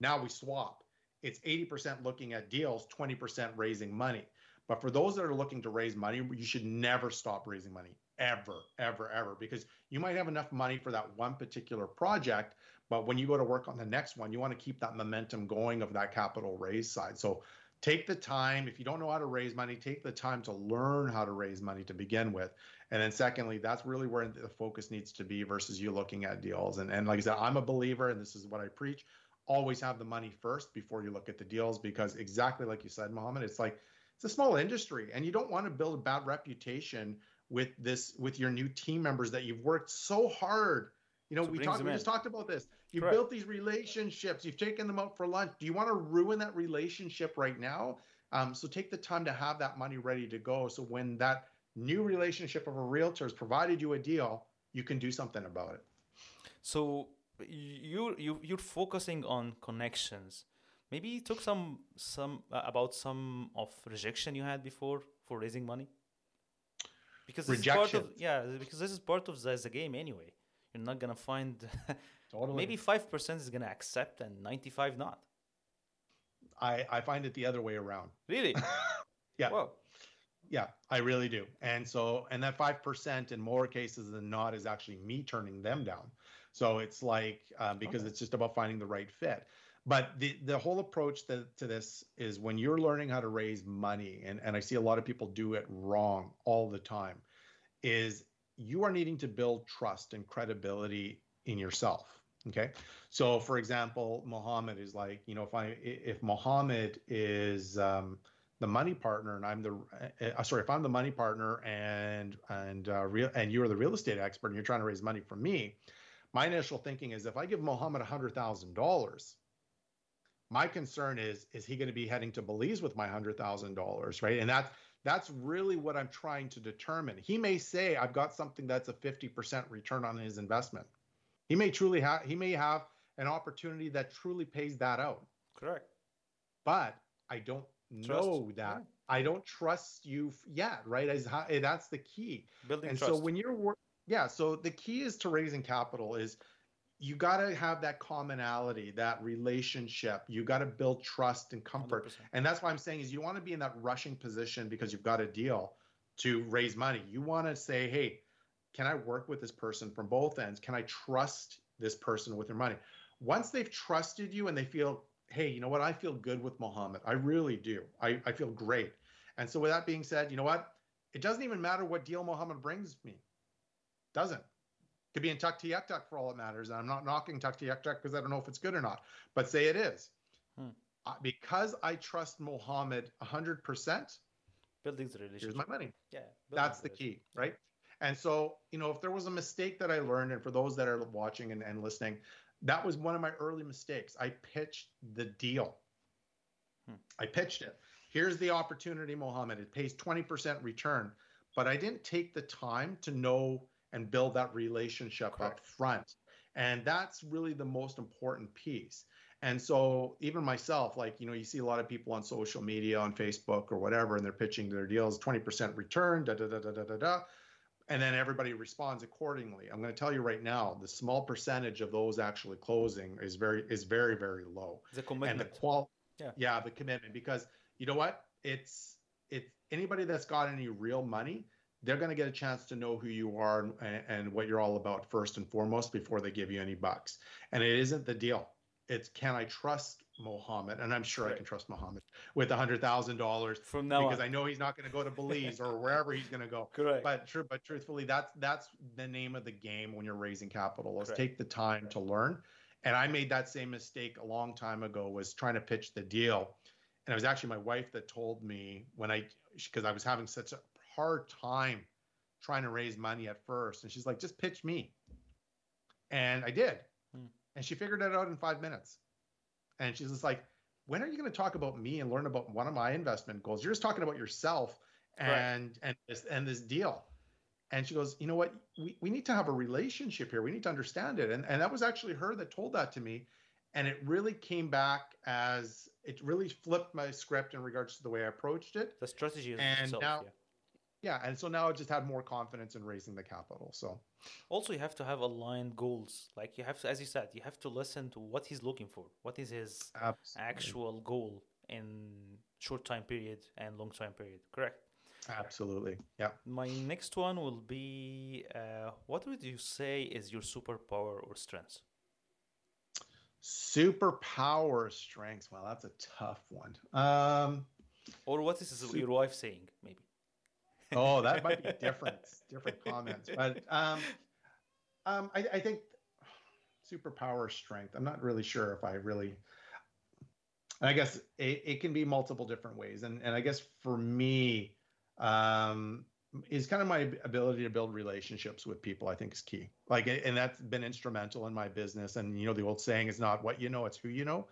now we swap. It's 80% looking at deals, 20% raising money. But for those that are looking to raise money, you should never stop raising money, ever, ever, ever, because you might have enough money for that one particular project. But when you go to work on the next one, you want to keep that momentum going of that capital raise side. So take the time if you don't know how to raise money take the time to learn how to raise money to begin with and then secondly that's really where the focus needs to be versus you looking at deals and, and like i said i'm a believer and this is what i preach always have the money first before you look at the deals because exactly like you said Mohammed it's like it's a small industry and you don't want to build a bad reputation with this with your new team members that you've worked so hard you know, so we talked. We just talked about this. You've Correct. built these relationships. You've taken them out for lunch. Do you want to ruin that relationship right now? Um, so take the time to have that money ready to go. So when that new relationship of a realtor has provided you a deal, you can do something about it. So you you you're focusing on connections. Maybe you took some some uh, about some of rejection you had before for raising money. Because this rejection. is part of yeah, because this is part of the, the game anyway you're not gonna find totally. maybe five percent is gonna accept and ninety five not. I I find it the other way around. Really? yeah. Whoa. Yeah, I really do. And so, and that five percent in more cases than not is actually me turning them down. So it's like um, because okay. it's just about finding the right fit. But the the whole approach to, to this is when you're learning how to raise money, and, and I see a lot of people do it wrong all the time, is you are needing to build trust and credibility in yourself. Okay. So, for example, Mohammed is like, you know, if I, if Mohammed is, um, the money partner and I'm the uh, sorry if I'm the money partner and and uh, real and you're the real estate expert and you're trying to raise money from me, my initial thinking is if I give Mohammed hundred thousand dollars, my concern is is he going to be heading to Belize with my hundred thousand dollars, right? And that's that's really what I'm trying to determine. He may say, I've got something that's a 50% return on his investment. He may truly have, he may have an opportunity that truly pays that out. Correct. But I don't Trust. know that I don't trust you yet, right? As how, eh, that's the key. Building and trust. so when you're yeah, so the key is to raising capital is you got to have that commonality, that relationship. You got to build trust and comfort. 100%. And that's why I'm saying is you want to be in that rushing position because you've got a deal to raise money. You want to say, "Hey, can I work with this person from both ends? Can I trust this person with their money?" Once they've trusted you and they feel, "Hey, you know what? I feel good with Mohammed. I really do. I, I feel great." And so with that being said, you know what? It doesn't even matter what deal Mohammed brings me. Doesn't. Could be in Tuk Tuk Tuk for all it matters. And I'm not knocking Tuk Tuk Tuk because I don't know if it's good or not. But say it is. Hmm. Uh, because I trust Mohammed 100%, building the relationship. here's my money. Yeah, That's the key, right? And so, you know, if there was a mistake that I learned, and for those that are watching and, and listening, that was one of my early mistakes. I pitched the deal. Hmm. I pitched it. Here's the opportunity, Mohammed. It pays 20% return. But I didn't take the time to know and build that relationship up front. And that's really the most important piece. And so even myself, like, you know, you see a lot of people on social media, on Facebook or whatever, and they're pitching their deals, 20% return, da da da da da da da. And then everybody responds accordingly. I'm going to tell you right now, the small percentage of those actually closing is very is very, very low The and the commitment. qual Yeah. yeah the commitment because you know what it's it's anybody that's got any real money they're going to get a chance to know who you are and, and what you're all about first and foremost before they give you any bucks. And it isn't the deal. It's can i trust mohammed? And i'm sure i can trust mohammed with a hundred thousand dollars From now because on. i know he's not going to go to belize or wherever he's going to go. Correct. but true but truthfully that's that's the name of the game when you're raising capital is Correct. take the time to learn. And i made that same mistake a long time ago was trying to pitch the deal. And it was actually my wife that told me when i because i was having such a hard time trying to raise money at first. And she's like just pitch me. And i did. Hmm. and she figured it out in five minutes. And she's just like when are you going to talk about me and learn about one of my investment goals? You're just talking about yourself and and this and this deal. And she goes you know what? We, we need to have a relationship here. We need to understand it. And and that was actually her that told that to me. And it really came back as it really flipped my script in regards to the way i approached it. The strategy is and itself. now- yeah. Yeah and so now i just had more confidence in raising the capital so Also, you have to have aligned goals. Like you have to, as you said, you have to listen to what he's looking for. What is his absolutely, actual goal in short time period and long time period? Correct. absolutely yeah My next one will be uh, what would you say is your superpower or strength? superpower strengths well that's a tough one um Or what is Sup- your wife saying, maybe? Oh, that might be different, different comments. But um, um, I, I think superpower strength. I'm not really sure if I really. I guess it, it can be multiple different ways, and and I guess for me, um, is kind of my ability to build relationships with people. I think is key. Like, and that's been instrumental in my business. And you know, the old saying is not what you know, it's who you know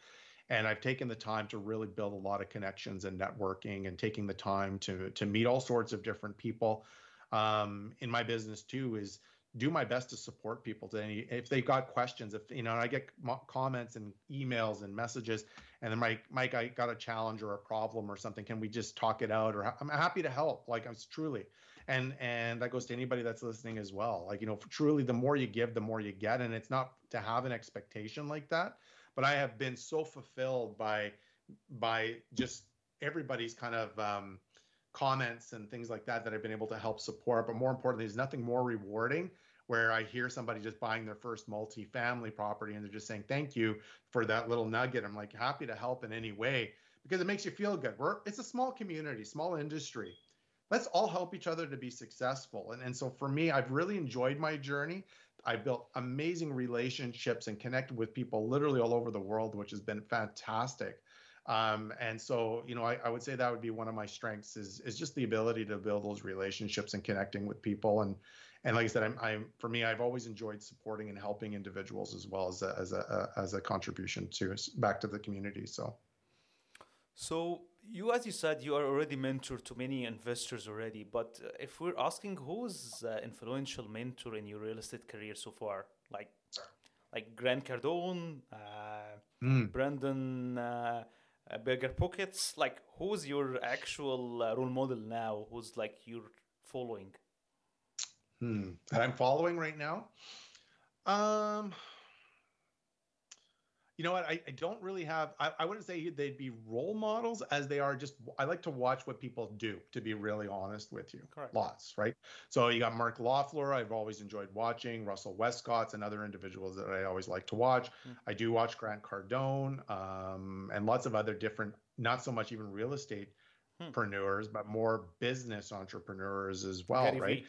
and I've taken the time to really build a lot of connections and networking and taking the time to to meet all sorts of different people. Um, in my business too is do my best to support people to any if they've got questions if you know I get comments and emails and messages and then Mike Mike I got a challenge or a problem or something can we just talk it out? Or I'm happy to help like I'm truly. And and that goes to anybody that's listening as well. Like you know truly the more you give the more you get. And it's not to have an expectation like that but I have been so fulfilled by by just everybody's kind of um, comments and things like that that I've been able to help support. But more importantly, there's nothing more rewarding where I hear somebody just buying their first multi-family property and they're just saying thank you for that little nugget. I'm like happy to help in any way because it makes you feel good. We're it's a small community, small industry. Let's all help each other to be successful. And, and so for me, I've really enjoyed my journey. I built amazing relationships and connected with people literally all over the world, which has been fantastic. Um, and so, you know, I, I would say that would be one of my strengths is is just the ability to build those relationships and connecting with people. And and like I said, I'm, I'm for me, I've always enjoyed supporting and helping individuals as well as a, as a, a as a contribution to back to the community. So. So you, as you said, you are already mentor to many investors already. But uh, if we're asking who's uh, influential mentor in your real estate career so far, like like Grant Cardone, uh, Mm. Brandon uh, uh, uh, pockets. Like, who's your actual uh, role model now? Who's like you're following? Hmm. That I'm following right now. Um, you know what? I, I don't really have, I, I wouldn't say they'd be role models as they are just, I like to watch what people do, to be really honest with you. Correct. Lots, right? So you got Mark Loeffler, I've always enjoyed watching, Russell Westcott's and other individuals that I always like to watch. Mm. I do watch Grant Cardone um, and lots of other different, not so much even real estate Hmm. entrepreneurs, but more business entrepreneurs as well, Gary right? Vee.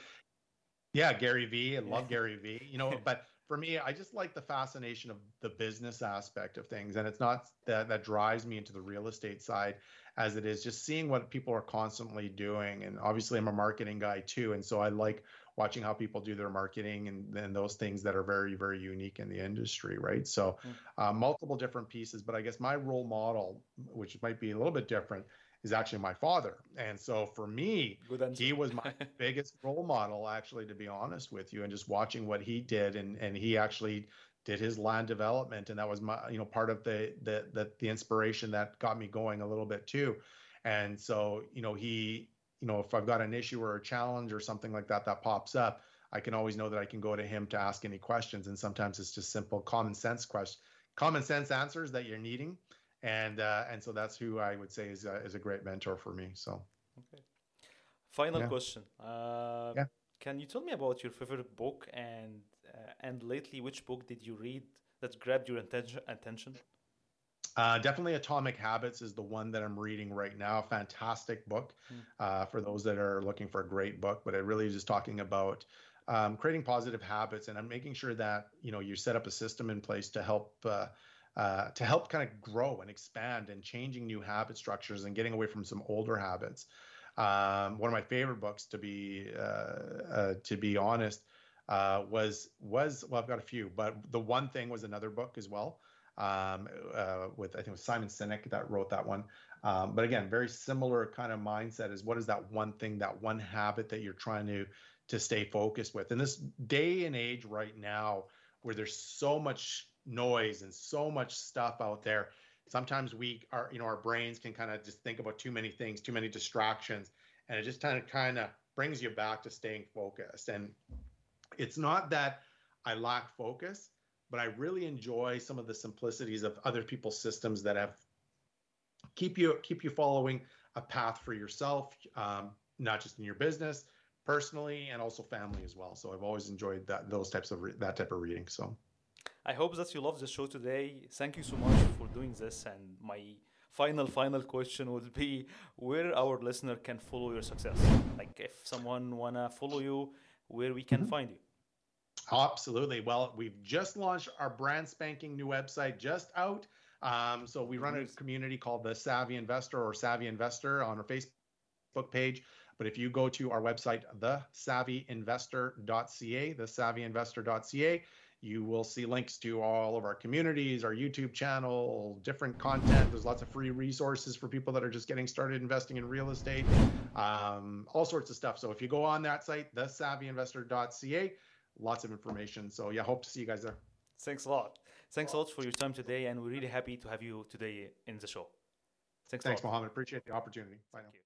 Yeah, Gary Vee. I love Gary Vee. You know, but for me, I just like the fascination of the business aspect of things. And it's not that that drives me into the real estate side as it is just seeing what people are constantly doing. And obviously I'm a marketing guy too. And so I like watching how people do their marketing and, and those things that are very, very unique in the industry, right? So uh, multiple different pieces. But I guess my role model, which might be a little bit different, is actually my father. And so for me, he was my biggest role model actually to be honest with you and just watching what he did and and he actually did his land development and that was my you know part of the the the, the inspiration that got me going a little bit too and so you know he you know if i've got an issue or a challenge or something like that that pops up i can always know that i can go to him to ask any questions and sometimes it's just simple common sense question common sense answers that you're needing and uh, and so that's who i would say is a, is a great mentor for me so Okay. Final Yeah. question. Uh, Yeah. Can you tell me about your favorite book and uh, and lately which book did you read that grabbed your attention? Attention. Uh, definitely Atomic Habits is the one that I'm reading right now. Fantastic book Mm. uh, for those that are looking for a great book, but it really is just talking about um, creating positive habits and I'm making sure that you know you set up a system in place to help uh, uh, to help kind of grow and expand and changing new habit structures and getting away from some older habits. Um, one of my favorite books, to be uh, uh, to be honest, uh, was was well, I've got a few, but the one thing was another book as well um, uh, with I think it was Simon Sinek that wrote that one. Um, but again, very similar kind of mindset is what is that one thing, that one habit that you're trying to to stay focused with. In this day and age right now, where there's so much noise and so much stuff out there, sometimes we are you know our brains can kind of just think about too many things, too many distractions, and it just kind of kind of brings you back to staying focused. And it's not that I lack focus but I really enjoy some of the simplicities of other people's systems that have keep you keep you following a path for yourself, um, not just in your business, personally, and also family as well. So I've always enjoyed that those types of re- that type of reading. So I hope that you love the show today. Thank you so much for doing this. And my final, final question would be where our listener can follow your success. Like if someone wanna follow you, where we can Mhm. find you. Absolutely. Well, we've just launched our brand spanking new website, just out. Um, so we run a community called the Savvy Investor or Savvy Investor on our Facebook page. But if you go to our website, thesavvyinvestor.ca, thesavvyinvestor.ca, you will see links to all of our communities, our YouTube channel, different content. There's lots of free resources for people that are just getting started investing in real estate, um, all sorts of stuff. So if you go on that site, thesavvyinvestor.ca, lots of information. So yeah, hope to see you guys there. Thanks a lot. Thanks a lot for your time today. And we're really happy to have you today in the show. Thanks, Thanks. Mohammed. Appreciate the opportunity. Bye now. Thank you.